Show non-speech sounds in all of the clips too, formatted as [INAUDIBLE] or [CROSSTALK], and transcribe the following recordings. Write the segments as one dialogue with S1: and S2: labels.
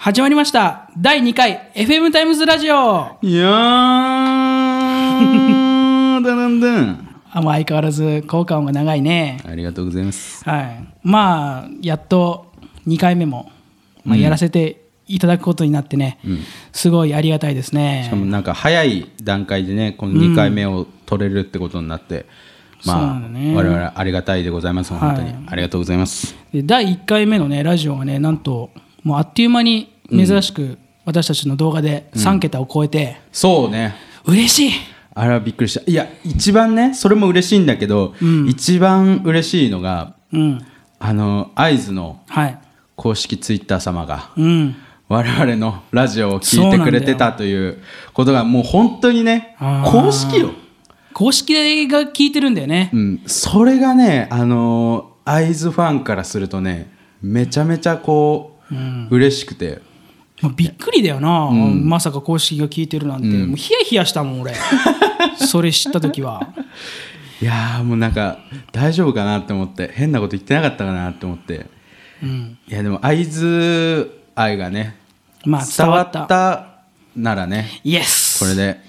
S1: 始まりました。第2回 FM タイムズラジオ。
S2: いやー。[LAUGHS] だなんだん。
S1: あもう相変わらず効果音が長いね。
S2: ありがとうございます。
S1: はい。まあやっと2回目も、まあ、やらせていただくことになってね、すごいありがたいですね。
S2: しかもなんか早い段階でねこの2回目を取れるってことになって、
S1: そうな
S2: まあ、
S1: ね。
S2: 我々ありがたいでございます本当に、
S1: はい。
S2: ありがとうございます。
S1: で第1回目のねラジオがねなんともうあっという間に珍しく私たちの動画で3桁を超えて、
S2: そうね。
S1: 嬉しい。
S2: あれはびっくりした。いや一番ねそれも嬉しいんだけど、一番嬉しいのが
S1: うん。
S2: あの会津の
S1: はい。
S2: 公式ツイッター様が
S1: うん。
S2: 我々のラジオを聞いてくれてたということがもう本当にね公式よ。
S1: 公式が聞いてるんだよね。
S2: うん、それがね、あのー、会津ファンからするとね、めちゃめちゃこう、嬉しくて、
S1: もうびっくりだよな、まさか公式が聞いてるなんて、もうヒヤヒヤしたもん俺。[LAUGHS] それ知った時は。い
S2: やーもうなんか、大丈夫かなって思って、変なこと言ってなかったかなって思って、
S1: うん。
S2: いやでも会津愛がね、
S1: まあ
S2: 伝わっ
S1: た。
S2: ならね、
S1: イエス
S2: これで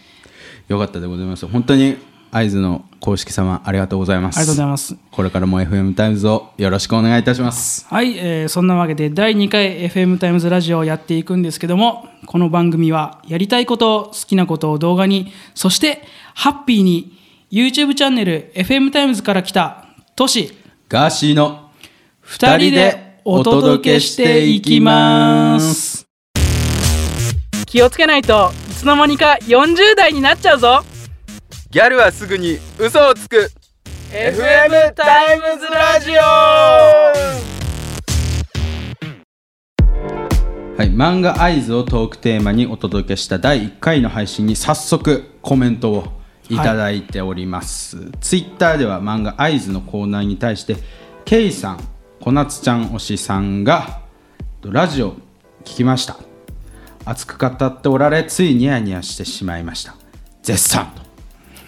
S2: よかったでございます。本当に会津の公式様、ありがとうございます。
S1: ありがとうございます
S2: これからも FM タイムズをよろしくお願いいたします。
S1: はい、えーそんなわけで第2回 FM タイムズラジオをやっていくんですけどもこの番組はやりたいこと好きなことを動画にそしてハッピーに YouTube チャンネル FM タイムズから来たトシ
S2: ガーシーの
S1: 2人でお届けしていきます気をつけないといつの間にか40代になっちゃうぞ
S3: ギャルはすぐに嘘をつく。
S1: FM タイムズラジオ。
S2: はい、漫画アイズをトークテーマにお届けした第1回の配信に早速コメントをいただいております、ツイッターでは漫画アイズのコーナーに対してケイさん小夏ちゃん推しさんがラジオ聞きました。熱く語っておられついニヤニヤしてしまいました。絶賛と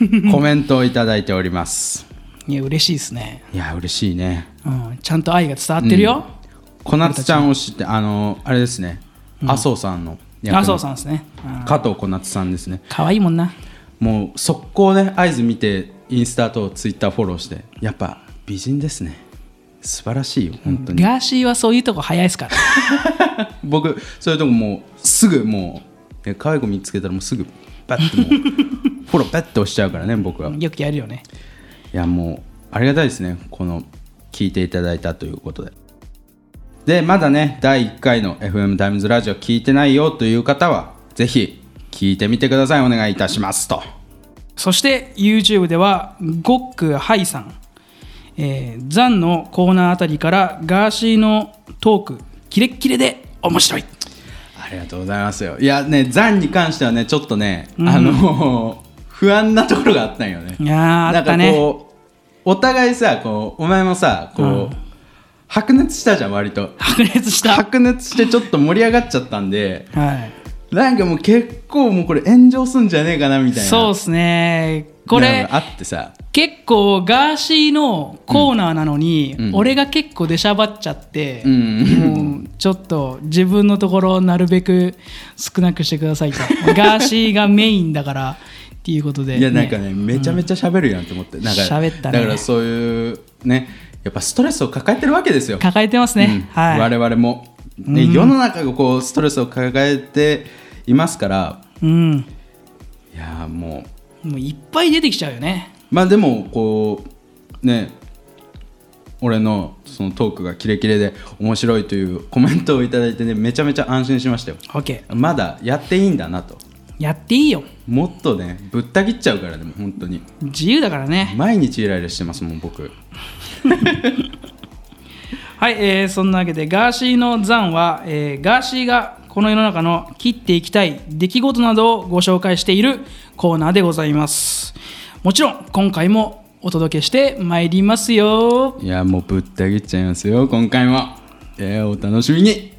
S2: [LAUGHS] コメントをいただいております。
S1: いや嬉しいですね、
S2: いや嬉しいね。
S1: うん、ちゃんと愛が伝わってるよ、
S2: 小夏ちゃん推しってあのあれですね、麻生さんの役の。
S1: あそうさんですね、うん、
S2: 加藤小夏さんですね。
S1: 可愛いもんな。
S2: もう速攻ね合図見てインスタとツイッターフォローしてやっぱ美人ですね。素晴らしいよ本当に、
S1: ガーシーはそういうとこ早いですから。[LAUGHS]
S2: 僕そういうとこもうすぐもうえ可愛い子見つけたらもうすぐパッてもうフォローパッて押しちゃうからね僕は。い
S1: よくやるよね。
S2: やもうありがたいですねこの聞いていただいたということで。でまだね第1回の FM タイムズラジオ聞いてないよという方はぜひ聞いてみてください。お願いいたしますと。
S1: そして YouTube ではゴックハイさん、えーザンのコーナーあたりからガーシーのトークキレッキレで面白い。
S2: ありがとうございますよ。いやねザンに関してはねちょっとね、あの不安なところがあったんよね。
S1: いやーあ
S2: なんか
S1: ったね
S2: こうお互いさこうお前もさこう、
S1: うん。
S2: 白熱したじゃん割と。
S1: 白熱した。
S2: 白熱してちょっと盛り上がっちゃったんで
S1: はい。
S2: なんかもう結構もうこれ炎上すんじゃねえかなみたいな
S1: そうですね。これ
S2: あってさ。
S1: 結構ガーシーのコーナーなのに、
S2: うん。
S1: 俺が結構出しゃばっちゃって、
S2: うん。
S1: もうちょっと自分のところをなるべく少なくしてくださいと。[LAUGHS] ガーシーがメインだからっていうことで、
S2: いやなんかねめちゃめちゃ喋るやんと思って、なんか
S1: 喋ったね。
S2: だからそういうねやっぱストレスを抱えてるわけですよ。
S1: 抱えてますね、
S2: うん。
S1: はい。
S2: 我々も、ね世の中がこうストレスを抱えていますから。
S1: うん。
S2: いやーもう。
S1: もういっぱい出てきちゃうよね。
S2: まあでもこうね俺のそのトークがキレキレで面白いというコメントをいただいてねめちゃめちゃ安心しましたよ。
S1: OK
S2: まだやっていいんだなと
S1: やっていいよ。
S2: もっとねぶった切っちゃうからでも本当に。
S1: 自由だからね。
S2: 毎日イライラしてますもん僕。[LAUGHS]
S1: はい、えーそんなわけでガーシーの残は、えーガーシーがこの世の中の切っていきたい出来事などをご紹介しているコーナーでございます。もちろん今回もお届けしてまいりますよ。
S2: いやもうぶった切っちゃいますよ今回も。えー、お楽しみに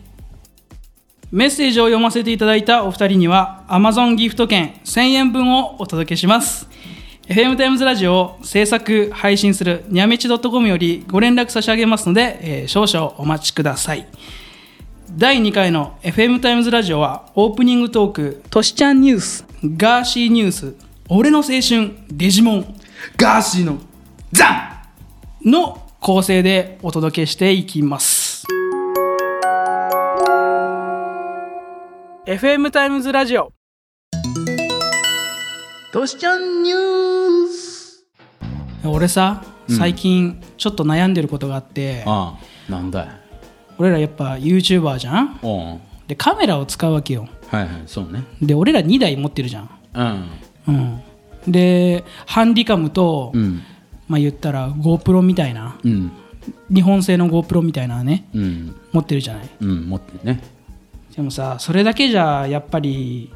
S1: メッセージを読ませていただいたお二人には Amazon ギフト券1000円分をお届けします。FM タイムズラジオを制作配信するにゃみち .com よりご連絡差し上げますので、えー少々お待ちください。第2回の FM タイムズラジオはオープニングトークトシちゃんニュースガーシーニュース俺の青春デジモン
S2: ガーシーのザ
S1: の構成でお届けしていきます FM タイムズラジオトシちゃんニュース。俺さ最近ちょっと悩んでることがあって、
S2: ああなんだい？
S1: 俺らやっぱ YouTuber じゃん？
S2: おん
S1: でカメラを使うわけよ。
S2: はいはいそうね。
S1: で俺ら2台持ってるじゃん。
S2: うん。
S1: うん。でハンディカムと、
S2: うん。
S1: まあ言ったら GoPro みたいな。
S2: うん。
S1: 日本製の GoPro みたいなね。
S2: うん。
S1: 持ってるじゃない？
S2: うん持ってるね
S1: でもさそれだけじゃやっぱり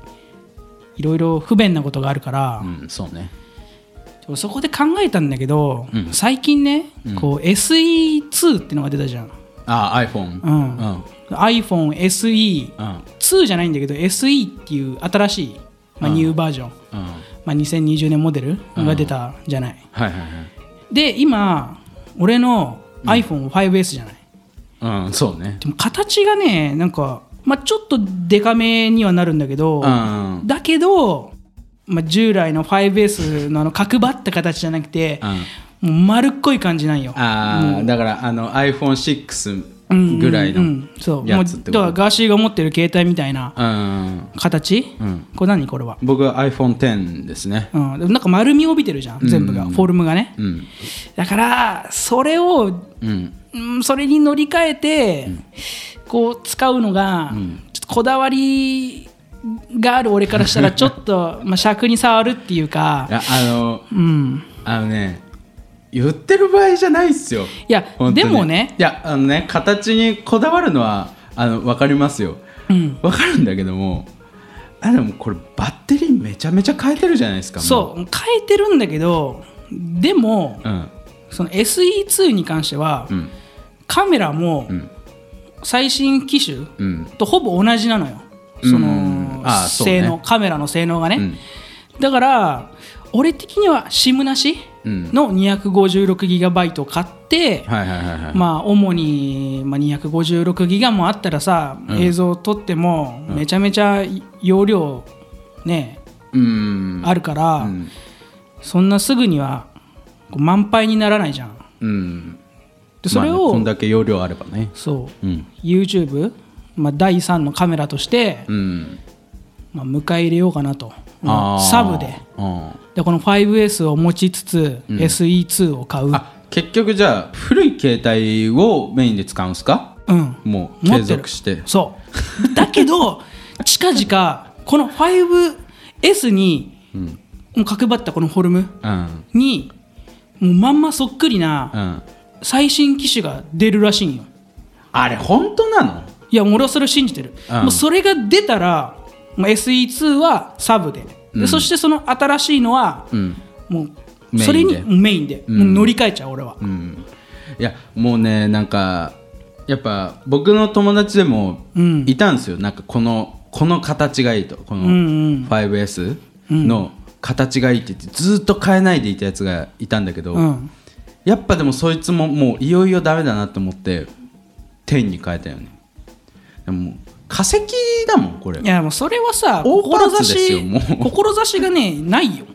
S1: いろいろ不便なことがあるから
S2: う、んそうね。
S1: そこで考えたんだけど、
S2: うん。
S1: 最近ね、こう SE2 ってのが出たじゃん、
S2: ああ iPhone
S1: うん。
S2: うん。
S1: iPhoneSE2
S2: うん
S1: じゃないんだけど SE っていう新しい、まあ、ニューバージョン、
S2: うん。
S1: まあ、2020年モデルが出たじゃない、
S2: はいはいはい。
S1: で今俺の iPhone5S じゃない、
S2: うんそうね。
S1: でも形がねなんか、まあ、ちょっとデカめにはなるんだけど、
S2: うんうん。
S1: だけど、まあ、従来の 5S のあの角張った形じゃなくて、もう丸っこい感じなんよ。
S2: ああだからあの iPhone6
S1: うん
S2: ぐらいのやつってこと？
S1: だからガーシーが持ってる携帯みたいな
S2: うん
S1: 形、
S2: うん。
S1: これ何これは、
S2: 僕は iPhone10 ですね。
S1: うん、なんか丸みを帯びてるじゃん全部が、
S2: うん
S1: フォルムがね、
S2: うん。
S1: だからそれを
S2: うん。
S1: うんそれに乗り換えて、こう使うのが、ちょっとこだわりがある俺からしたらちょっとまあ尺に触るっていうか
S2: あの
S1: うん、
S2: あのね言ってる場合じゃないっすよ。
S1: いやでもね
S2: いやあのね形にこだわるのはあの分かりますよ。
S1: うん、
S2: 分かるんだけどもあでもこれバッテリーめちゃめちゃ変えてるじゃないですかも
S1: そう変えてるんだけどでも
S2: うん。
S1: その SE2 に関しては、
S2: うん。
S1: カメラも
S2: ん
S1: 最新機種
S2: うん。
S1: とほぼ同じなのよ、その
S2: うんああそうね。
S1: 性能カメラの性能がね、
S2: うん。
S1: だから俺的には SIM なし
S2: うん。
S1: の 256GB を買って、まあ主に、まあ、256ギガもあったらさ、
S2: うん。
S1: 映像を撮ってもめちゃめちゃ容量ね、
S2: うん。
S1: あるから、
S2: うん。
S1: そんなすぐには満杯にならないじゃんでそれを、
S2: まあねこんだけ容量あればね。
S1: そう。
S2: うん。
S1: YouTube、まあ、第3のカメラとして、
S2: うん。
S1: まあ、迎え入れようかなと。
S2: あー。
S1: サブで。
S2: うん
S1: でこの 5S を持ちつつ、
S2: ん。
S1: SE2 を買う。
S2: あ結局じゃあ古い携帯をメインで使うんすか？
S1: うん。
S2: もう継続して。
S1: そう。だけど [LAUGHS] 近々この 5S に
S2: うん。
S1: もう角張ったこのフォルム
S2: うん。
S1: にもうまんまそっくりな
S2: うん
S1: 最新機種が出るらしいんよ。
S2: あれ本当なの？
S1: いやもう俺はそれを信じてる、
S2: うん。
S1: もうそれが出たらもう SE2 はサブでで、そしてその新しいのは
S2: うん。
S1: もうそれにメインで、乗り換えちゃう俺は、
S2: うん。いやもうねなんかやっぱ僕の友達でも
S1: うん。
S2: いたんですよ、なんかこのこの形がいいと。この
S1: うんうん。
S2: 5S の形がいいって言ってずっと変えないでいたやつがいたんだけど、
S1: うん
S2: やっぱでもそいつももういよいよダメだなと思って10に変えたよね。でも化石だもんこれ。
S1: いやもうそれはさ志
S2: もう。
S1: 志がねないよ。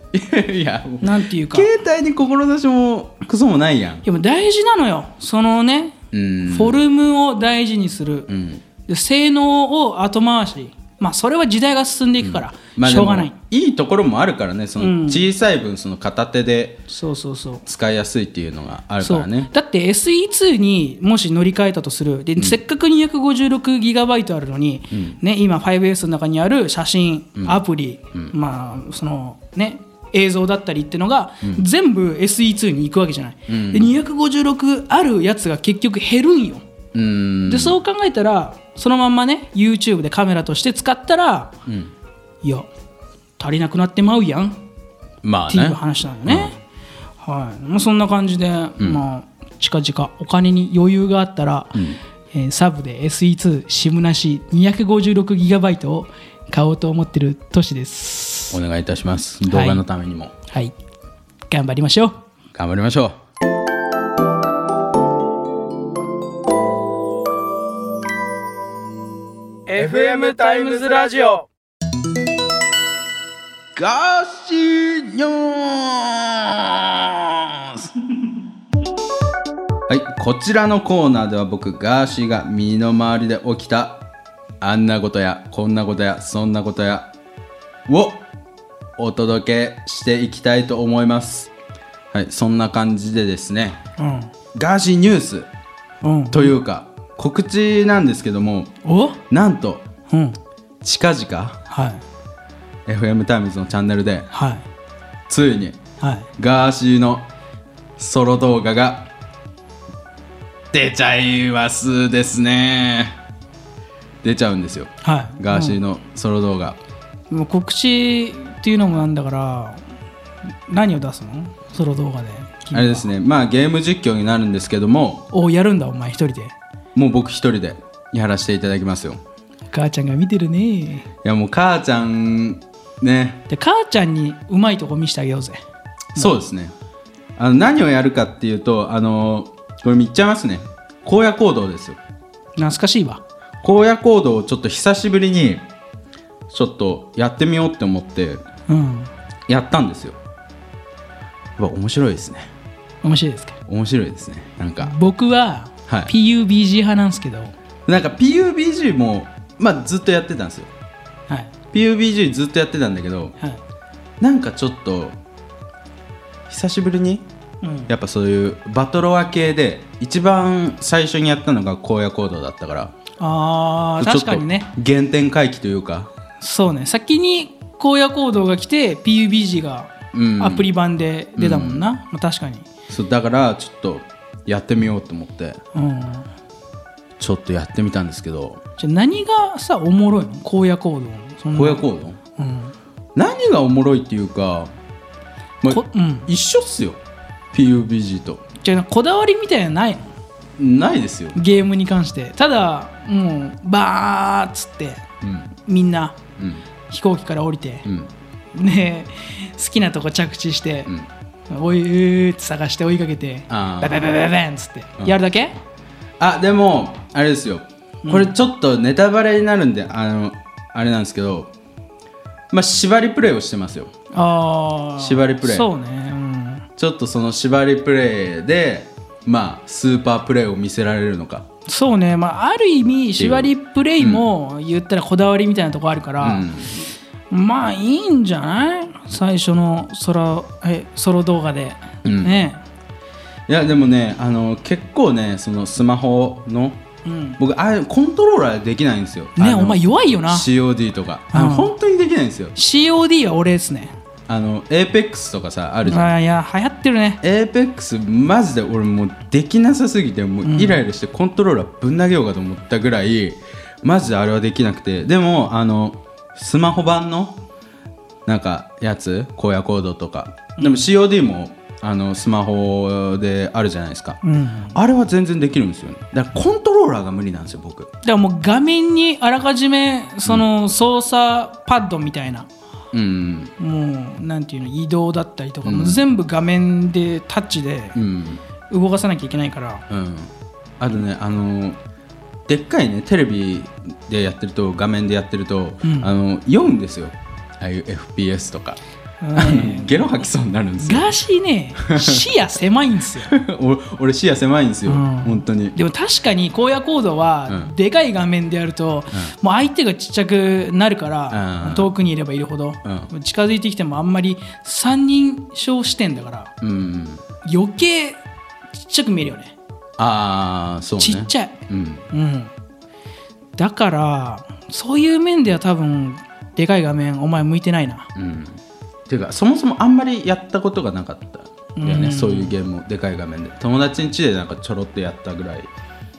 S2: いや
S1: なんていうか。
S2: 携帯に志もクソもないやん。
S1: いやもう大事なのよ。そのね、
S2: うん。
S1: フォルムを大事にする、
S2: うん。
S1: で性能を後回しまあそれは時代が進んでいくから、
S2: まあ
S1: しょうがない。
S2: いいところもあるからねそ
S1: うん。
S2: の小さい分その片手で
S1: そうそうそう。
S2: 使いやすいっていうのがあるからね。
S1: だって SE2 にもし乗り換えたとする。で、せっかく 256GB あるのに、ね、今 5S の中にある写真、アプリ、まあそのね映像だったりっていうのが、全部 SE2 に行くわけじゃない、
S2: ん。
S1: で256あるやつが結局減るんよ、
S2: うん
S1: でそう考えたらそのまんまね YouTube でカメラとして使ったら、
S2: ん。
S1: いや足りなくなってまうやん。っていう
S2: まあね
S1: 話なのね。はい、まあ、そんな感じで、まあ近々お金に余裕があったら、えーサブで SE2 SIM なし 256GB を買おうと思ってる年です。
S2: お願いいたします。動画のためにも。
S1: はい、頑張りましょう。
S2: 頑張りましょう
S3: FM タイムズラジオ
S2: ガーシーニュースはいこちらのコーナーでは僕ガーシーが身の回りで起きたあんなことやこんなことやそんなことやをお届けしていきたいと思います。はいそんな感じでですね。ガーシーニュース
S1: うんうん。
S2: というか告知なんですけども
S1: お？
S2: なんと
S1: うん。
S2: 近々
S1: はい。
S2: FM タイムズのチャンネルで
S1: はい。
S2: ついに
S1: はい。
S2: ガーシーのソロ動画が出ちゃいますですね。出ちゃうんですよ。
S1: はい。
S2: ガーシーのソロ動画、
S1: うん。もう告知っていうのもなんだから何を出すの？ソロ動画で。
S2: あれですね。まあゲーム実況になるんですけども。
S1: おやるんだお前一人で
S2: もう僕一人でやらせていただきますよ。
S1: 母ちゃんが見てるね。
S2: いやもう母ちゃんね。
S1: で母ちゃんにうまいとこ見せてあげようぜ。
S2: そうですね。あの何をやるかっていうとあのこれ言っちゃいますね。荒野行動ですよ。
S1: 懐かしいわ。
S2: 荒野行動をちょっと久しぶりにちょっとやってみようって思って
S1: うん。
S2: やったんですよ。やっぱ面白いですね。
S1: 面白いですか？
S2: 面白いですね。なんか。
S1: 僕は
S2: はい。
S1: PUBG 派なんですけど、
S2: なんか PUBG もまあずっとやってたんですよ。
S1: はい。
S2: PUBG ずっとやってたんだけど
S1: はい。
S2: なんかちょっと久しぶりに
S1: うん。
S2: やっぱそういうバトロワ系で一番最初にやったのが荒野行動だったから。
S1: あ確かにね。
S2: 原点回帰というか。
S1: そうね。先に荒野行動が来て PUBG が
S2: うん。
S1: アプリ版で出たもんな、まあ、確かに。
S2: そうだからちょっとやってみようと思って。
S1: うん
S2: ちょっとやってみたんですけど。
S1: じゃあ何がさおもろいの？荒野行動
S2: 荒野行動？
S1: うん。
S2: 何がおもろいっていうか、まあ
S1: こうん。
S2: 一緒っすよ。PUBG と。
S1: じゃあこだわりみたいなのないの？
S2: ないですよ、
S1: ゲームに関して。ただもうバーっつって
S2: うん。
S1: みんな
S2: うん。
S1: 飛行機から降りて
S2: う、ん。
S1: で好きなとこ着地して
S2: う、ん、
S1: おいって探して追いかけて
S2: あー。
S1: バババババンっつって
S2: うん。
S1: やるだけ？
S2: あでもあれですよ。これちょっとネタバレになるんで、あのあれなんですけどまあ縛りプレイをしてますよ。
S1: ああ
S2: 縛りプレイ。
S1: そうね。うん。
S2: ちょっとその縛りプレイでまあスーパープレイを見せられるのか。
S1: そうね。まあある意味縛りプレイも言ったらこだわりみたいなとこあるから、
S2: うん
S1: まあいいんじゃない？最初のソロえソロ動画で、
S2: うん。
S1: ね。
S2: いやでもねあの結構ねそのスマホの
S1: うん。
S2: 僕あれコントローラーできないんですよ。
S1: ねお前弱いよな。
S2: COD とか。あの
S1: うん
S2: 本当にできないんですよ。
S1: COD は俺ですね。
S2: あの APEX とかさあるじゃん。
S1: あいや流行ってるね。
S2: APEX マジで俺もうできなさすぎてもうイライラしてコントローラーぶん投げようかと思ったぐらいマジであれはできなくて。でもあのスマホ版のなんかやつ？荒野行動とか。でも COD もあのスマホであるじゃないですか。
S1: うん。
S2: あれは全然できるんですよね。だからコントローラーが無理なんですよ僕。
S1: だからもう画面にあらかじめその操作パッドみたいな、
S2: うん。
S1: もうなんていうの移動だったりとかも全部画面でタッチで
S2: うん。
S1: 動かさなきゃいけないから、
S2: うん。あとねあのでっかいねテレビでやってると画面でやってると、
S1: うん。
S2: あの酔うんですよ。ああいう FPS とか、
S1: ね
S2: ゲロ吐きそうになるんですよ。
S1: ガーシーね視野狭いんですよ。[LAUGHS]
S2: 俺俺視野狭いんですよ、
S1: うん。
S2: 本当に。
S1: でも確かに荒野行動は
S2: うん。
S1: でかい画面でやると、もう相手がちっちゃくなるから、
S2: うん。
S1: 遠くにいればいるほど、近づいてきてもあんまり三人称視点だから
S2: うん。
S1: 余計ちっちゃく見えるよね
S2: ああそうね。
S1: ちっちゃい、
S2: うん。
S1: うん、だからそういう面では多分でかい画面お前向いてないな。
S2: うん。ていうかそもそもあんまりやったことがなかったよね、
S1: うん。
S2: そういうゲームをでかい画面で。友達ん家でなんかちょろっとやったぐらい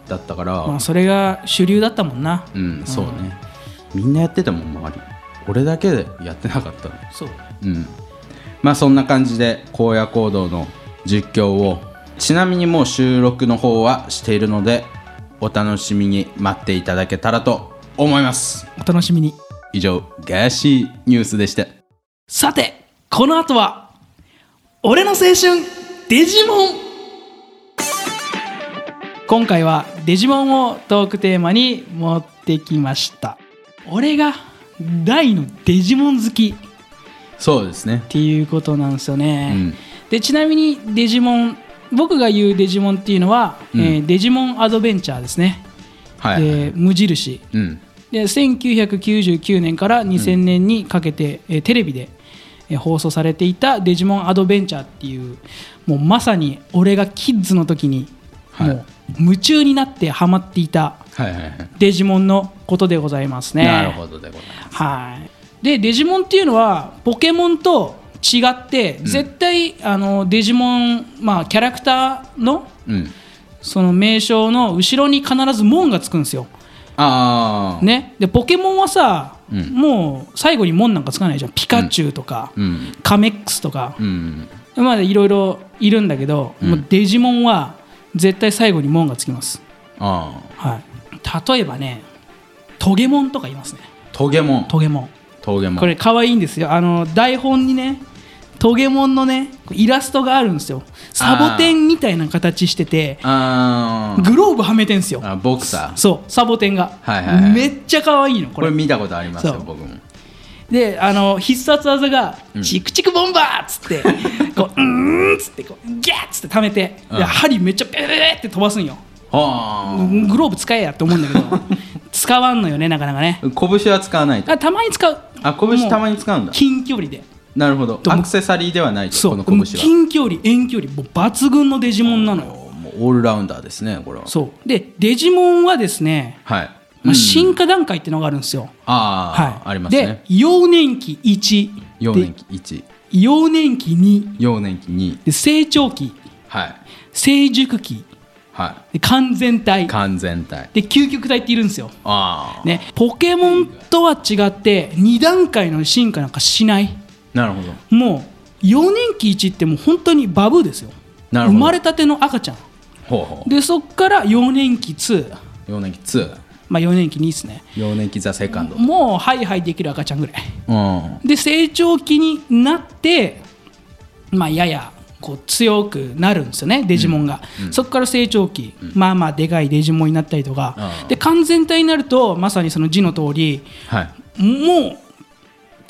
S2: だったから、
S1: まあそれが主流だったもんな。
S2: うんそうね。みんなやってたもん周り。俺だけでやってなかったの
S1: そう。
S2: うん。まあそんな感じで荒野行動の実況をちなみにもう収録の方はしているのでお楽しみに待っていただけたらと思います。
S1: お楽しみに。
S2: 以上ガーシーニュースでした。
S1: さてこの後は俺の青春デジモン。今回はデジモンをトークテーマに持ってきました。俺が大のデジモン好き。っ
S2: そうですね。
S1: ていうことなんですよね、
S2: うん。
S1: でちなみにデジモン僕が言うデジモンっていうのは、
S2: うん。
S1: えーデジモンアドベンチャーですね、
S2: はい
S1: で無印。
S2: うん。
S1: で1999年から2000年にかけて、えーテレビで、えー放送されていた「デジモンアドベンチャー」っていうもうまさに俺がキッズの時に
S2: はい。
S1: もう夢中になってハマっていた
S2: はいはいはい。
S1: デジモンのことでございますね。
S2: なるほどでございます。
S1: はい、でデジモンっていうのはポケモンと違って絶対、あのデジモン、まあ、キャラクターの
S2: うん。
S1: その名称の後ろに必ず門がつくんですよ。
S2: ああ。
S1: ね、でポケモンはさ、
S2: うん。
S1: もう最後に門なんかつかないじゃん。ピカチュウとか、
S2: うん。
S1: カメックスとか、
S2: うん。
S1: までいろいろいるんだけど、
S2: うん。
S1: もうデジモンは絶対最後に門がつきます、
S2: ああ。
S1: はい、例えばねトゲモンとかいますね。
S2: トゲモン。
S1: トゲモン。
S2: トゲモン。
S1: これ可愛いんですよ。あの台本にねトゲモンのねイラストがあるんですよ。サボテンみたいな形しててグローブはめてんすよ。
S2: あボクサー。
S1: そうサボテンが、
S2: はいはいはい。
S1: めっちゃ可愛いのこれ。
S2: 見たことありますよ僕も。
S1: であの必殺技が「
S2: うん。
S1: チクチクボンバー!」っつって [LAUGHS] こう「うーん」っつってこうギャッつって溜めて
S2: うん。
S1: で針めっちゃペペペペって飛ばすんよ。
S2: は
S1: グローブ使えやって思うんだけど [LAUGHS] 使わんのよねなかなかね。
S2: あ拳は使わないと。
S1: あたまに使う。
S2: あ拳たま
S1: に
S2: に使うんだ。
S1: 近距離で
S2: なるほど。
S1: と
S2: アクセサリーではないとこの拳は。
S1: 近距離遠距離もう抜群のデジモンなの。よ
S2: もうオールラウンダーですねこれは。
S1: そう。でデジモンはですね、
S2: はい。
S1: まあ、
S2: うん。
S1: 進化段階っていうのがあるんですよ、
S2: あ
S1: はい。
S2: あありますね。
S1: で幼年期1
S2: 幼年期1
S1: で幼年期2
S2: 幼年期2
S1: で成長期。
S2: はい。
S1: 成熟期。
S2: は
S1: で完全体。
S2: い完全体。
S1: で究極体っているんですよ、
S2: ああ
S1: ね、ポケモンとは違って2段階の進化なんかしない
S2: なるほど。
S1: もう幼年期1ってもう本当にバブーですよ。生まれたての赤ちゃん。
S2: ほうほう。
S1: でそっから幼年期2
S2: 幼年期2
S1: まあ幼年期2ですね。
S2: 幼年期ザセカンド。
S1: もうハイハイできる赤ちゃんぐらい。
S2: うん。
S1: で成長期になってまあややこう強くなるんですよねデジモンが、そこから成長期、まあまあでかいデジモンになったりとか、
S2: うん。
S1: で完全体になるとまさにその字の通り
S2: はい。
S1: もう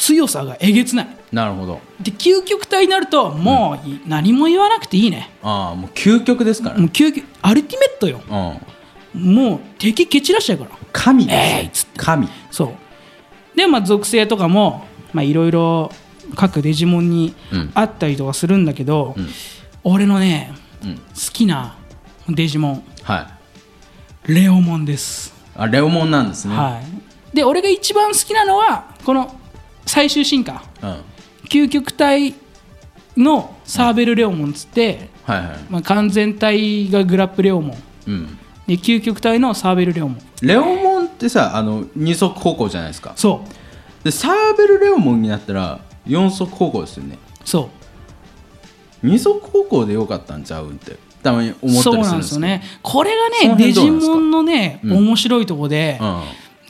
S1: 強さがえげつない。
S2: なるほど。
S1: で究極体になるともうい何も言わなくていいね。
S2: ああもう究極ですから。
S1: もう究極アルティメットよ。
S2: うん。
S1: もう敵蹴散らしちゃうから。
S2: 神です
S1: えいっつって。
S2: 神。
S1: そう。でまあ属性とかもまあいろいろ各デジモンに
S2: うん。
S1: あったりとかするんだけど、
S2: うん。
S1: 俺のね
S2: うん。
S1: 好きなデジモン。
S2: はい。
S1: レオモンです、
S2: あレオモンなんですね。
S1: はい。で俺が一番好きなのはこの最終進化。
S2: うん。はい
S1: 究極体のサーベルレオモンっつって、
S2: はい
S1: まあ、完全体がグラップレオモン。
S2: うん。
S1: で究極体のサーベルレオモン。
S2: レオモンってさあの二足歩行じゃないですか。
S1: そう。
S2: でサーベルレオモンになったら四足歩行ですよね。
S1: そう。
S2: 二足歩行でよかったんちゃうんってたまに思った
S1: そう
S2: りす
S1: なんでよ
S2: るんですすけど
S1: ね。これ
S2: そ
S1: が
S2: の
S1: ねデジモンのね、
S2: うん。
S1: 面白いとこで、
S2: うん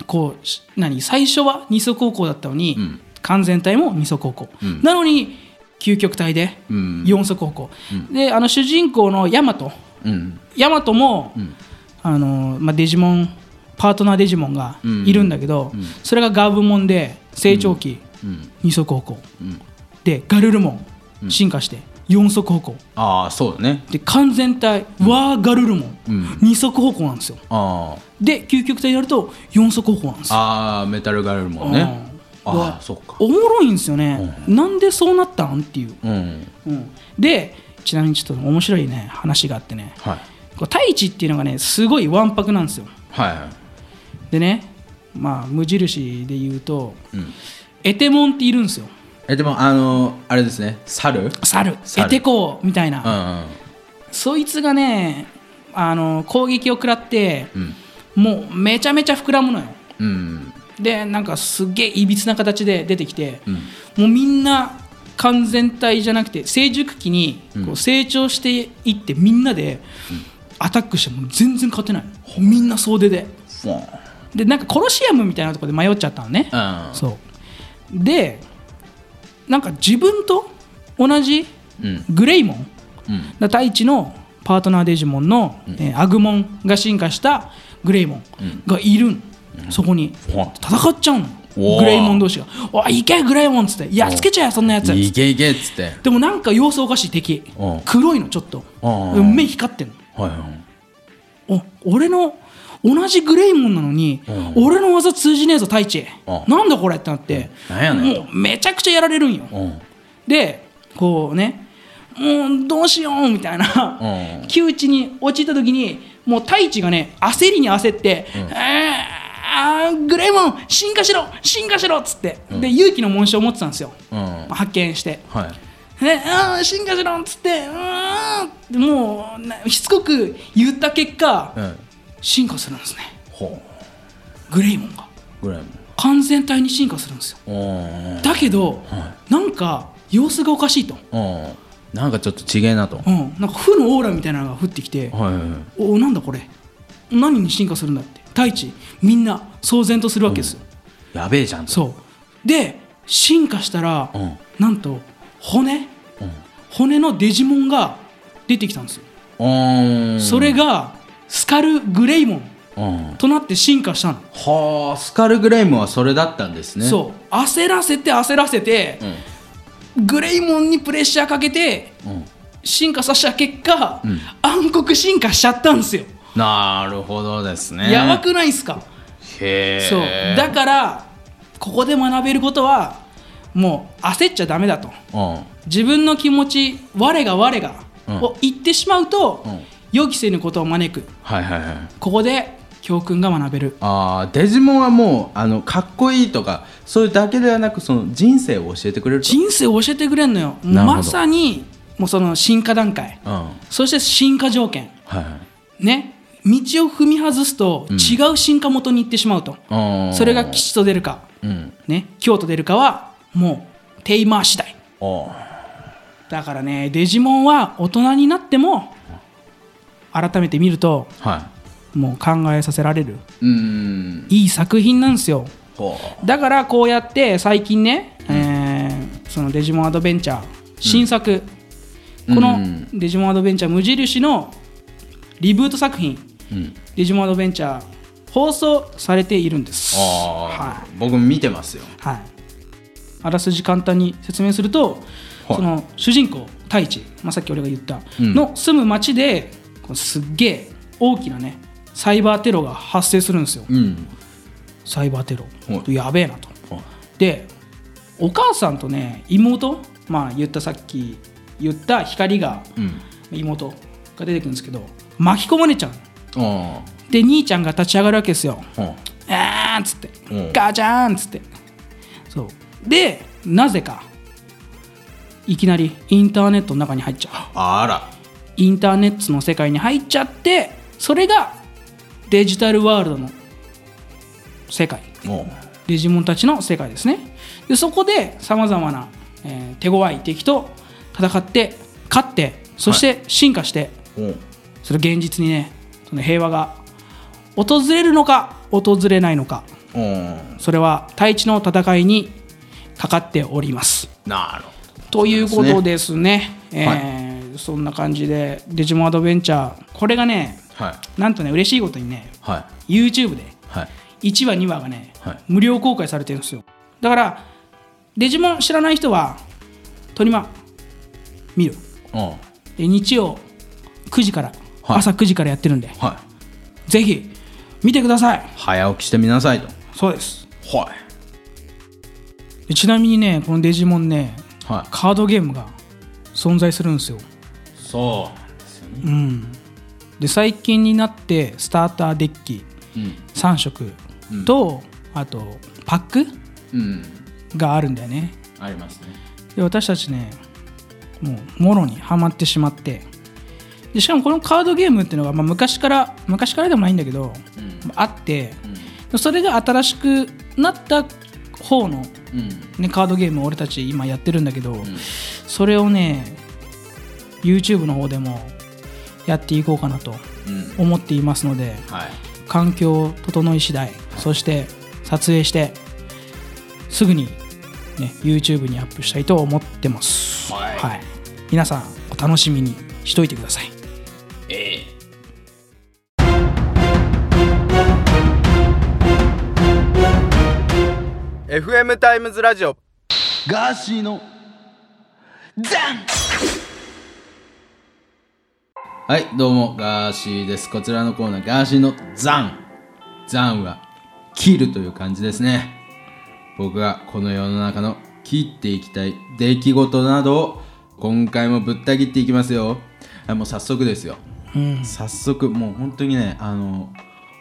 S1: こうし何最初は二足歩行だったのに、
S2: うん。
S1: 完全体も二足歩行、
S2: うん。
S1: なのに究極体で
S2: うん。
S1: 四足歩行、
S2: うん。
S1: であの主人公のヤマト。
S2: うん。
S1: ヤマトも、
S2: うん。
S1: あのまあ、デジモンパートナーデジモンがいるんだけど、
S2: うん。
S1: それがガブモンで成長期、
S2: うん。
S1: 二足歩行。
S2: うん。
S1: でガルルモン進化して四足歩行。
S2: ああそうだね。
S1: で完全体、ワーガルルモン、
S2: うん。
S1: 二足歩行なんですよ。
S2: あ
S1: で究極体になると四足歩行なんです
S2: あ
S1: よ。
S2: ああメタルガルルモンね。
S1: うん。
S2: ああそっか。
S1: おもろいんですよね、なんでそうなったんっていう、
S2: うん。
S1: うん。でちなみにちょっと面白いね話があってね。
S2: はい。
S1: こう太一っていうのがねすごいわんぱくなんですよ。
S2: はいはい。
S1: でねまあ無印で言うと
S2: うん。
S1: エテモンっているんですよ
S2: えでもあのあれですね。猿？
S1: 猿。
S2: 猿。
S1: エテコみたいな、
S2: うん
S1: そいつがねあの攻撃を食らって
S2: うん。
S1: もうめちゃめちゃ膨らむのよ。
S2: うん。
S1: でなんかすっげえいびつな形で出てきて、
S2: うん。
S1: もうみんな完全体じゃなくて成熟期にこ
S2: う
S1: うん成長していってみんなでアタックしても全然勝てない。みんな総出で。でなんかコロシアムみたいなところで迷っちゃったのね。
S2: うん。
S1: そう。でなんか自分と同じ
S2: うん。
S1: グレイモン
S2: うん。
S1: だ太一のパートナーデジモンの、えーアグモンが進化したグレイモンがいるん。そこに。
S2: は
S1: 戦っちゃうの。グレイモン同士が「おい行けグレイモン」っつって「やっつけちゃえそんなやつ」
S2: いけいけっつって。
S1: でもなんか様子おかしい敵。
S2: うん。
S1: 黒いのちょっと。目光ってんの。
S2: はいはい。
S1: お俺の同じグレイモンなのに、
S2: うん。
S1: 俺の技通じねえぞ太一、
S2: うん。
S1: なんだこれってなって、もうめちゃくちゃやられるんよ、
S2: うん。
S1: でこうねもうどうしようみたいな、
S2: うん。
S1: 窮地に陥った時にもう太一がね焦りに焦って「あーグレイモン進化しろ進化しろ」っつって、で勇気の紋章を持ってたんですよ、
S2: うん。
S1: 発見して。
S2: はい。
S1: ね、あー進化しろっつってうーん。もうなしつこく言った結果、
S2: うん
S1: 進化するんですね。
S2: ほ
S1: グレイモンが。
S2: うぐらい
S1: 完全体に進化するんですよ。だけど、
S2: は
S1: なんか様子がおかしいと、
S2: うんなんかちょっとちげえなと。はい
S1: うん、なんか負のオーラみたいなのが降ってきて、
S2: はいはい
S1: おなんだこれ。何に進化するんだって。太一みんな騒然とするわけですよ、
S2: やべえじゃんと。
S1: そう。で進化したら、
S2: うん。
S1: なんと骨骨のデジモンが出てきたんですよ、
S2: うん。
S1: それがスカルグレイモン
S2: うん。
S1: となって進化したの、
S2: はあスカルグレイムはそれだったんですね。
S1: そう。焦らせて焦らせて、グレイモンにプレッシャーかけて
S2: うん、うん、
S1: 進化させた結果、
S2: うん。
S1: 暗黒進化しちゃったんですよ、
S2: なるほどですね。
S1: やばくないですか？
S2: へえ。
S1: そう。だからここで学べることはもう焦っちゃダメだと。
S2: うん。
S1: 自分の気持ち我が我が
S2: うん。
S1: を言ってしまうと、
S2: うん
S1: 予期せぬことを招く。
S2: はいはいはい。
S1: ここで教訓が学べる。
S2: あーデジモンはもうあのかっこいいとかそういうだけではなくその人生を教えてくれると。
S1: 人生を教えてくれんのよ。まさにもうその進化段階。
S2: うん。はい
S1: そして進化条件。
S2: はい
S1: ね。道を踏み外すと違う進化元に行ってしまうと、
S2: うん
S1: それが吉と出るか、
S2: うん。
S1: ね、京と出るかはもうテイマー次第。
S2: お
S1: だからねデジモンは大人になっても改めて見ると
S2: は
S1: もう考えさせられる。
S2: い
S1: いい作品なんですよ。
S2: ほ
S1: だからこうやって最近ね、えーそのデジモンアドベンチャー新作、この
S2: うん。
S1: デジモンアドベンチャー無印のリブート作品
S2: う、うん、
S1: デジモンアドベンチャー放送されているんです。はい。
S2: 僕も見てますよ。
S1: はい、あらすじ簡単に説明すると、
S2: はい。
S1: その主人公太一、まあ、さっき俺が言った、
S2: うん。
S1: の住む町でこうすっげえ大きなねサイバーテロが発生するんですよ。
S2: うん。
S1: サイバーテロ、
S2: はい。
S1: やべえなと。
S2: はい。
S1: でお母さんとね妹？まあ言ったさっき言った光が
S2: うん。
S1: 妹が出てくるんですけど巻き込まれちゃう
S2: あ
S1: で兄ちゃんが立ち上がるわけですよ。
S2: あ
S1: あーっつって、
S2: うん。
S1: ガチャーンっつって。そう。でなぜかいきなりインターネットの中に入っちゃう。
S2: あら
S1: インターネットの世界に入っちゃってそれがデジタルワールドの世界。
S2: も
S1: デジモンたちの世界ですね。でそこでさまざまな、えー手強い敵と戦って勝ってそして進化して、
S2: う。お
S1: それ現実にねその平和が訪れるのか訪れないのか。
S2: お
S1: それは太一の戦いにかかっております。
S2: なるほ
S1: ということですね。え
S2: は
S1: ーそんな感じで。デジモンアドベンチャー。これがね
S2: どはい。
S1: なんとね嬉しいことにね
S2: はい。
S1: YouTube で
S2: はい。
S1: 1話2話がね、
S2: はい。
S1: 無料公開されてるんですよ。だからデジモン知らない人はトリマ見る。
S2: お
S1: で日曜9時から、
S2: はい。
S1: 朝9時からやってるんで
S2: はい。
S1: ぜひ見てください。
S2: 早起きしてみなさいと。
S1: そうです。
S2: は
S1: でちなみにねこのデジモンね
S2: いはい。
S1: カードゲームが存在するんですよ
S2: そうですよね。
S1: うん。で最近になってスターターデッキ
S2: うん。
S1: 3色と、あとパック
S2: うん。
S1: があるんだよね。
S2: ありますね。
S1: で私たちねもうもろにはまってしまって。でしかもこのカードゲームっていうのが、まあ、昔から昔からでもないんだけど、
S2: うん。
S1: あって
S2: うん。
S1: それが新しくなった方の、
S2: うん。
S1: ね、カードゲームを俺たち今やってるんだけど、それをね YouTube の方でもやっていこうかなと
S2: うん。
S1: 思っていますので
S2: はい。
S1: 環境整い次第そして撮影してすぐに、ね、YouTube にアップしたいと思ってます、
S2: はい。
S1: 皆さんお楽しみにしといてください。
S2: ええ。
S3: FM タイムズラジオ。
S2: ガーシーのザンはいどうもガーシーです。こちらのコーナーガーシーのザン。ザンは切るという感じですね。僕がこの世の中の切っていきたい出来事などを今回もぶった切っていきますよ。あもう早速ですよ。
S1: うん。
S2: 早速もう本当にねあの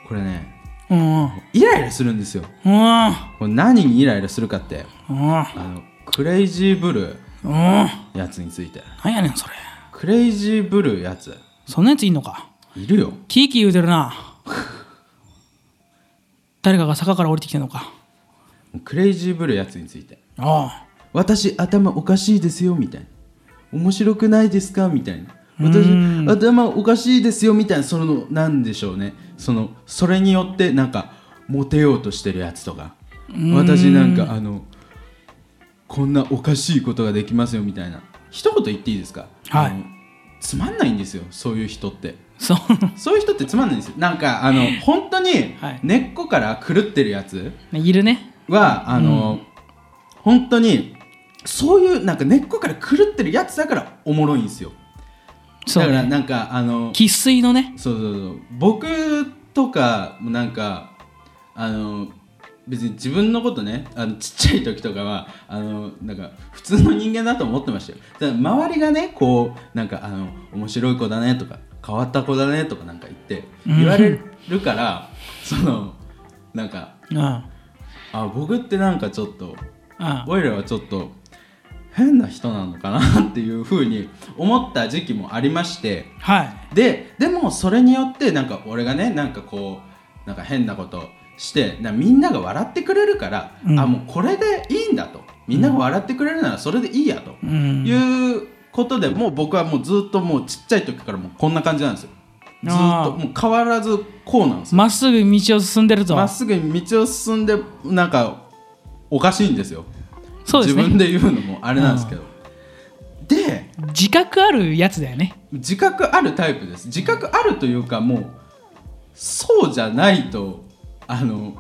S2: これね
S1: うん。
S2: イライラするんですよ。
S1: うん。
S2: これ何にイライラするかって。
S1: うん。
S2: あのクレイジーブル
S1: うん。
S2: ーやつについて。
S1: なんやねんそれ。
S2: クレイジーブルーやつ
S1: そんなやついんのか？
S2: いるよ。
S1: キーキー言うてるな。[LAUGHS] 誰かが坂から降りてきてんのか？
S2: クレイジーブルーやつについて。
S1: あ
S2: 私頭おかしいですよみたいな。面白くないですかみたいな。
S1: う
S2: 私
S1: ん。
S2: 頭おかしいですよみたいなそのなんでしょうね。そのそれによってなんかモテようとしてるやつとか。
S1: ん。
S2: 私なんかあのこんなおかしいことができますよみたいな。一言言っていいですか、
S1: はい
S2: つまんないんですよそういう人って。
S1: あそう。
S2: そういう人ってつまんないんですよ。なんかあの [LAUGHS] 本当に
S1: はい。
S2: 根っこから狂ってるやつ
S1: いるね。
S2: はあの、本当にそういうなんか根っこから狂ってるやつだからおもろいんですよ。だからなんかあの
S1: 生粋のね。
S2: そうそうそう。僕とかもなんかあの別に自分のことねあのちっちゃい時とかはあのなんか普通の人間だと思ってましたよ。だから周りがねこうなんかあの面白い子だねとか変わった子だねとかなんか言って
S1: うん。
S2: 言われるから、そのなんか
S1: うんうん
S2: あ僕ってなんかちょっとオイラはちょっと変な人なのかなっていうふうに思った時期もありまして。
S1: はい。
S2: ででもそれによってなんか俺がねなんかこうなんか変なことしてなみんなが笑ってくれるから、
S1: うん。
S2: あもうこれでいいんだと。みんなが笑ってくれるならそれでいいやと。
S1: うん。
S2: いうことで、もう僕はもうずっともうちっちゃい時からもうこんな感じなんですよ。ずっともう変わらずこうなんですよ。
S1: まっすぐ道を進んでると。
S2: まっすぐに道を進んでなんかおかしいんですよ。
S1: そうですね。
S2: 自分で言うのもあれなんですけど、で
S1: 自覚あるやつだよね。
S2: 自覚あるタイプです。自覚あるというかもうそうじゃないとあの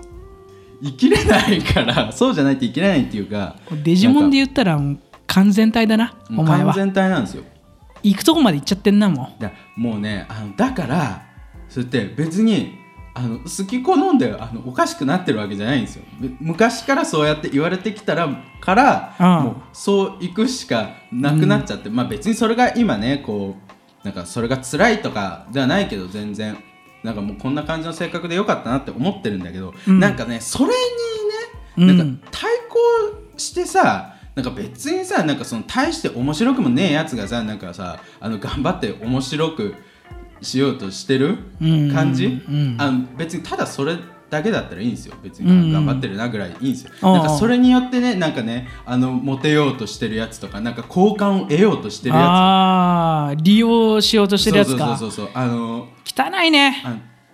S2: 生きれないから [LAUGHS] そうじゃないと生きれないっていうか
S1: デジモンで言ったら完全体だなお前は。
S2: 完全体なんですよ。
S1: 行くとこまで行っちゃってんなも
S2: だもうねあのだからそうやって別にあの好き好んであのおかしくなってるわけじゃないんですよ。べ昔からそうやって言われてきたらから
S1: うん
S2: もうそう行くしかなくなっちゃって、まあ別にそれが今ねこうなんかそれが辛いとかではないけど全然なんかもうこんな感じの性格でよかったなって思ってるんだけど、
S1: うん。
S2: なんかねそれにねなんか対抗してさなんか別にさなんかその大して面白くもねえやつがさなんかさあの頑張って面白くしようとしてる
S1: うん。
S2: 感じ、
S1: うん。
S2: あの別にただそれだけだったらいいんですよ。別
S1: うん
S2: に頑張ってるなぐらいいいんですよ、
S1: ああ
S2: なんかそれによってねなんかねあのモテようとしてるやつとかなんか好感を得ようとしてるや
S1: ああ利用しようと
S2: つ
S1: してるやつか。
S2: そうそうそうそうあの
S1: 汚いね。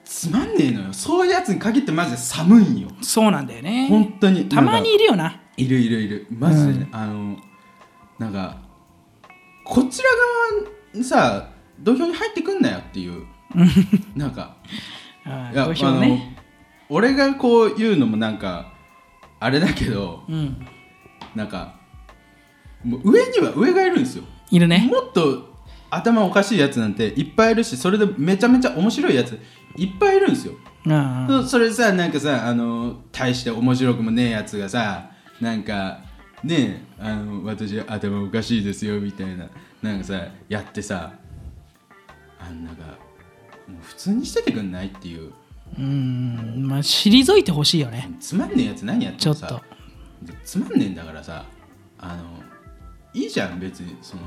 S2: つまんねえのよ。そういうやつに限ってマジで寒いんよ。
S1: そうなんだよね。
S2: 本当に。
S1: たまにいるよな。
S2: るいるいるいる。マジで。ね、あのなんかこちら側にさ土俵に入ってくんなよっていう。なんか。[LAUGHS]
S1: あ土俵ね
S2: 俺がこう言うのもなんかあれだけど
S1: うん。
S2: なんかもう上には上がいるんですよ。
S1: いるね。
S2: もっと頭おかしいやつなんていっぱいいるしそれでめちゃめちゃ面白いやついっぱいいるんですよ。
S1: うん
S2: そそれさなんかさあの大して面白くもねえやつがさなんかねえあの私頭おかしいですよみたいななんかさやってさあんながもう普通にしててくんないっていう
S1: うんまあ退いてほしいよね。
S2: つまんねえやつ何やってもさ。
S1: ちょっと。
S2: つまんねえんだからさあのいいじゃん別にその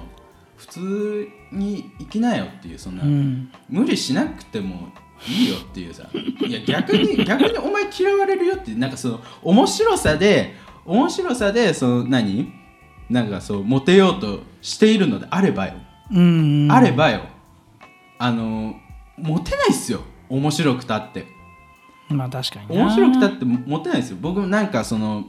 S2: 普通に生きなよっていうそんな、
S1: うん。
S2: 無理しなくてもいいよっていうさ。いや逆に [LAUGHS] 逆にお前嫌われるよってなんかその面白さで面白さでその何？なんかそうモテようとしているのであればよ、
S1: うん。
S2: あればよ。あのモテないっすよ面白くたって。
S1: まあ確かにな。
S2: 面白くたってモテないですよ。僕もなんかその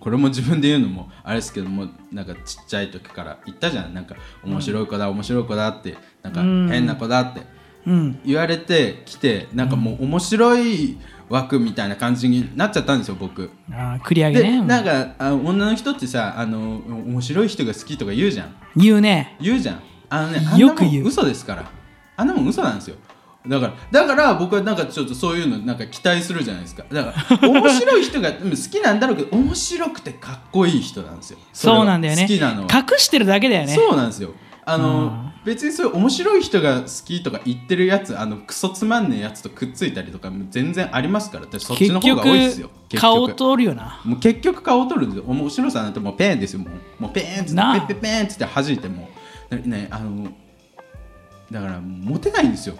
S2: これも自分で言うのもあれですけどもなんかちっちゃい時から言ったじゃん。なんか面白い子だ面白い子だってなんか
S1: うん
S2: 変な子だって。
S1: うん。
S2: 言われてきてなんかもう面白い枠みたいな感じになっちゃったんですよ僕。
S1: あー繰り上げ
S2: で
S1: ね
S2: なんかあ女の人ってさあの面白い人が好きとか言うじゃん。
S1: 言うね。
S2: 言うじゃん。あのねあんなも
S1: よく言う。ん
S2: 嘘ですから。あんなもん嘘なんですよだからだから僕はなんかちょっとそういうのなんか期待するじゃないですか。だから面白い人が [LAUGHS] うん好きなんだろうけど面白くてかっこいい人なんですよ。
S1: そうなんだよね。
S2: 好きなのは。
S1: 隠してるだけだよね。
S2: そうなんですよ。あの、
S1: うん。
S2: 別にそういう面白い人が好きとか言ってるやつあのクソつまんねえやつとくっついたりとかも全然ありますから。私そっち
S1: 結
S2: の方が多いですよ。
S1: 顔
S2: 局
S1: 通るよな。
S2: もう結局顔を取るんですよ。面白さなんてもうペーンですよもう。もうペーンってペッペッペーンって弾いてもうねあのだからモテないんですよ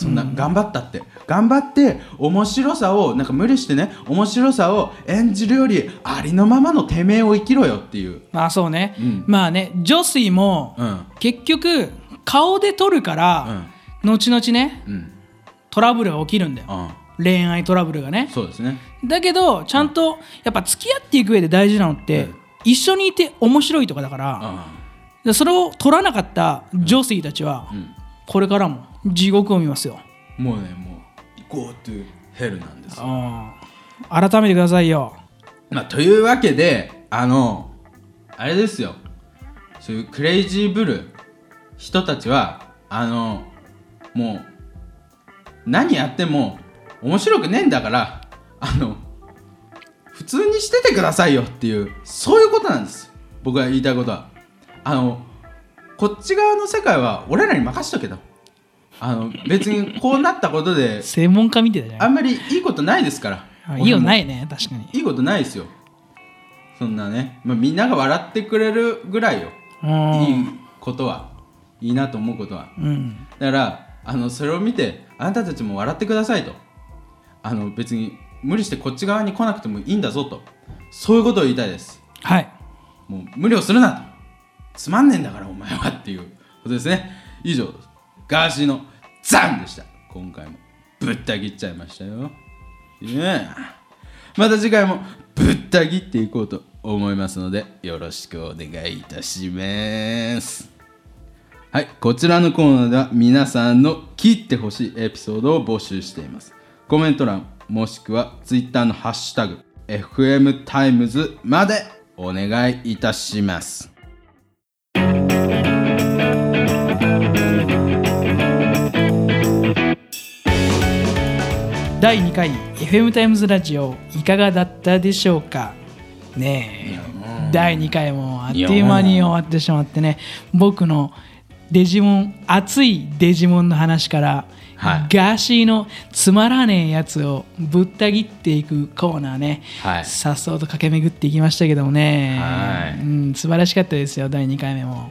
S2: そんな頑張ったって、頑張って面白さをなんか無理してね面白さを演じるよりありのままのてめえを生きろよっていう。
S1: まあそうね、
S2: うん。
S1: まあね女子も
S2: うん。
S1: 結局顔で撮るから、後々ねトラブルが起きるんだよ。
S2: あ
S1: 恋愛トラブルがね。
S2: そうですね。
S1: だけどちゃんとやっぱ付き合っていく上で大事なのって、
S2: うん。
S1: 一緒にいて面白いとかだから、それを取らなかった女性たちは、
S2: うん。
S1: これからも地獄を見ますよ、
S2: もうねもう Go to hell なんですよ。
S1: うん。改めてくださいよ。
S2: まあ、というわけであのあれですよ。そういうクレイジーブルー人たちはあのもう何やっても面白くねえんだからあの普通にしててくださいよっていうそういうことなんです。僕が言いたいことは。あのこっち側の世界は俺らに任しとけとあの別にこうなったことで
S1: 専門家みたいだじゃん
S2: あんまりいいことないですから。
S1: あいいよないね確かに。
S2: いいことないですよ。そんなね、まあ、みんなが笑ってくれるぐらいよ。
S1: うん。
S2: いいことは。いいなと思うことは。
S1: うん。
S2: だからあのそれを見てあなたたちも笑ってくださいと。あの別に無理してこっち側に来なくてもいいんだぞと。そういうことを言いたいです。
S1: はい。
S2: もう無理をするなと。つまんねえんだからお前は。っていうことですね。以上ガーシーのザンでした。今回もぶった切っちゃいましたよ。また次回もぶった切っていこうと思いますのでよろしくお願いいたします。はいこちらのコーナーでは皆さんの切ってほしいエピソードを募集しています。コメント欄もしくは Twitter のハッシュタグ FM タイムズまでお願いいたします。
S1: 第2回 FM タイムズラジオいかがだったでしょうか？ねえ。第2回もあっという間に終わってしまってね。僕のデジモン熱いデジモンの話から、
S2: はい。
S1: ガーシーのつまらねえやつをぶった切っていくコーナーね、
S2: はい。
S1: さっそうと駆け巡っていきましたけどもね、
S2: はい。
S1: うん、素晴らしかったですよ第2回目も。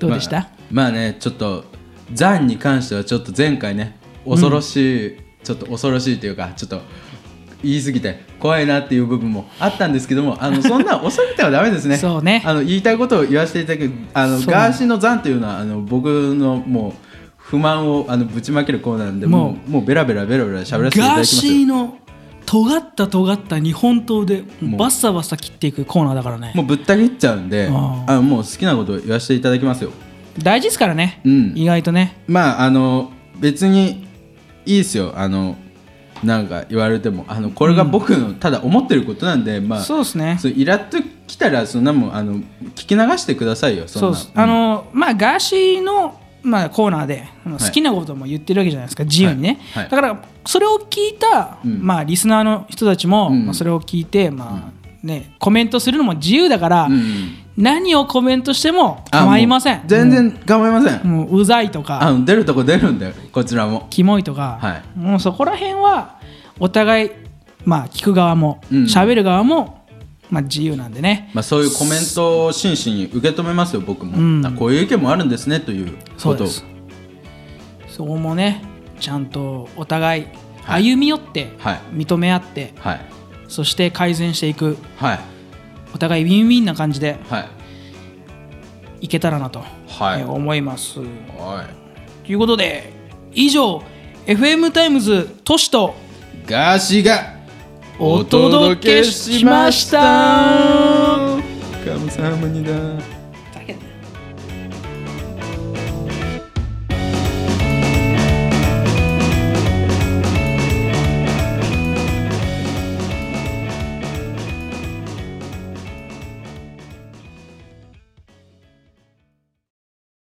S1: どうでした、
S2: まあ、まあねちょっとザンに関してはちょっと前回ね恐ろしい、ちょっと恐ろしいというかちょっと言い過ぎて怖いなっていう部分もあったんですけどもあのそんな恐れてはダメですね。
S1: そうね。
S2: あの言いたいことを言わせていただくあのガーシーのザンというのはあの僕のもう不満をあのぶちまけるコーナーなんでも
S1: も
S2: うもうベラベラベラベラ喋らせていた
S1: ガー
S2: だきますよ
S1: シーの尖った尖った日本刀でバッサバサ切っていくコーナーだからね
S2: もうぶった切っちゃうんで
S1: あ
S2: あのもう好きなことを言わせていただきますよ
S1: 大事ですからね、
S2: うん
S1: 意外とね
S2: まああの別にいいですよ。あのなんか言われても。あのこれが僕のただ思ってることなんで、まあ
S1: そうですね。
S2: そうイラッときたらそんなもんあの聞き流してくださいよそんな。
S1: そうあのまあガーシーのまあコーナーで好きなことも言ってるわけじゃないですか自由にね、だからそれを聞いた、
S2: うん。
S1: まあリスナーの人たちも、
S2: うん。
S1: まあ、それを聞いてまあねコメントするのも自由だから、
S2: うん
S1: 何をコメントしても構いません。
S2: 全然構いません、
S1: もううざいとか。
S2: あの出るとこ出るんだよこちらも。
S1: キモいとか、
S2: はい。
S1: もうそこら辺はお互いまあ聞く側も
S2: うん。
S1: 喋、る側もまあ自由なんでね。
S2: まあ、そういうコメントを真摯に受け止めますよ僕も、
S1: うん。
S2: あこういう意見もあるんですねということ。を
S1: そこもねちゃんとお互い
S2: はい。
S1: 歩み寄って
S2: はい。
S1: 認め合って、
S2: はい。
S1: そして改善していく。
S2: はい
S1: お互いウィンウィンな感じで
S2: はい。
S1: いけたらなと、
S2: はい。
S1: えー思います。
S2: はい。
S1: ということで以上 FM タイムズトシと
S2: ガーシーが
S1: お届けしました。
S2: 감 사합니다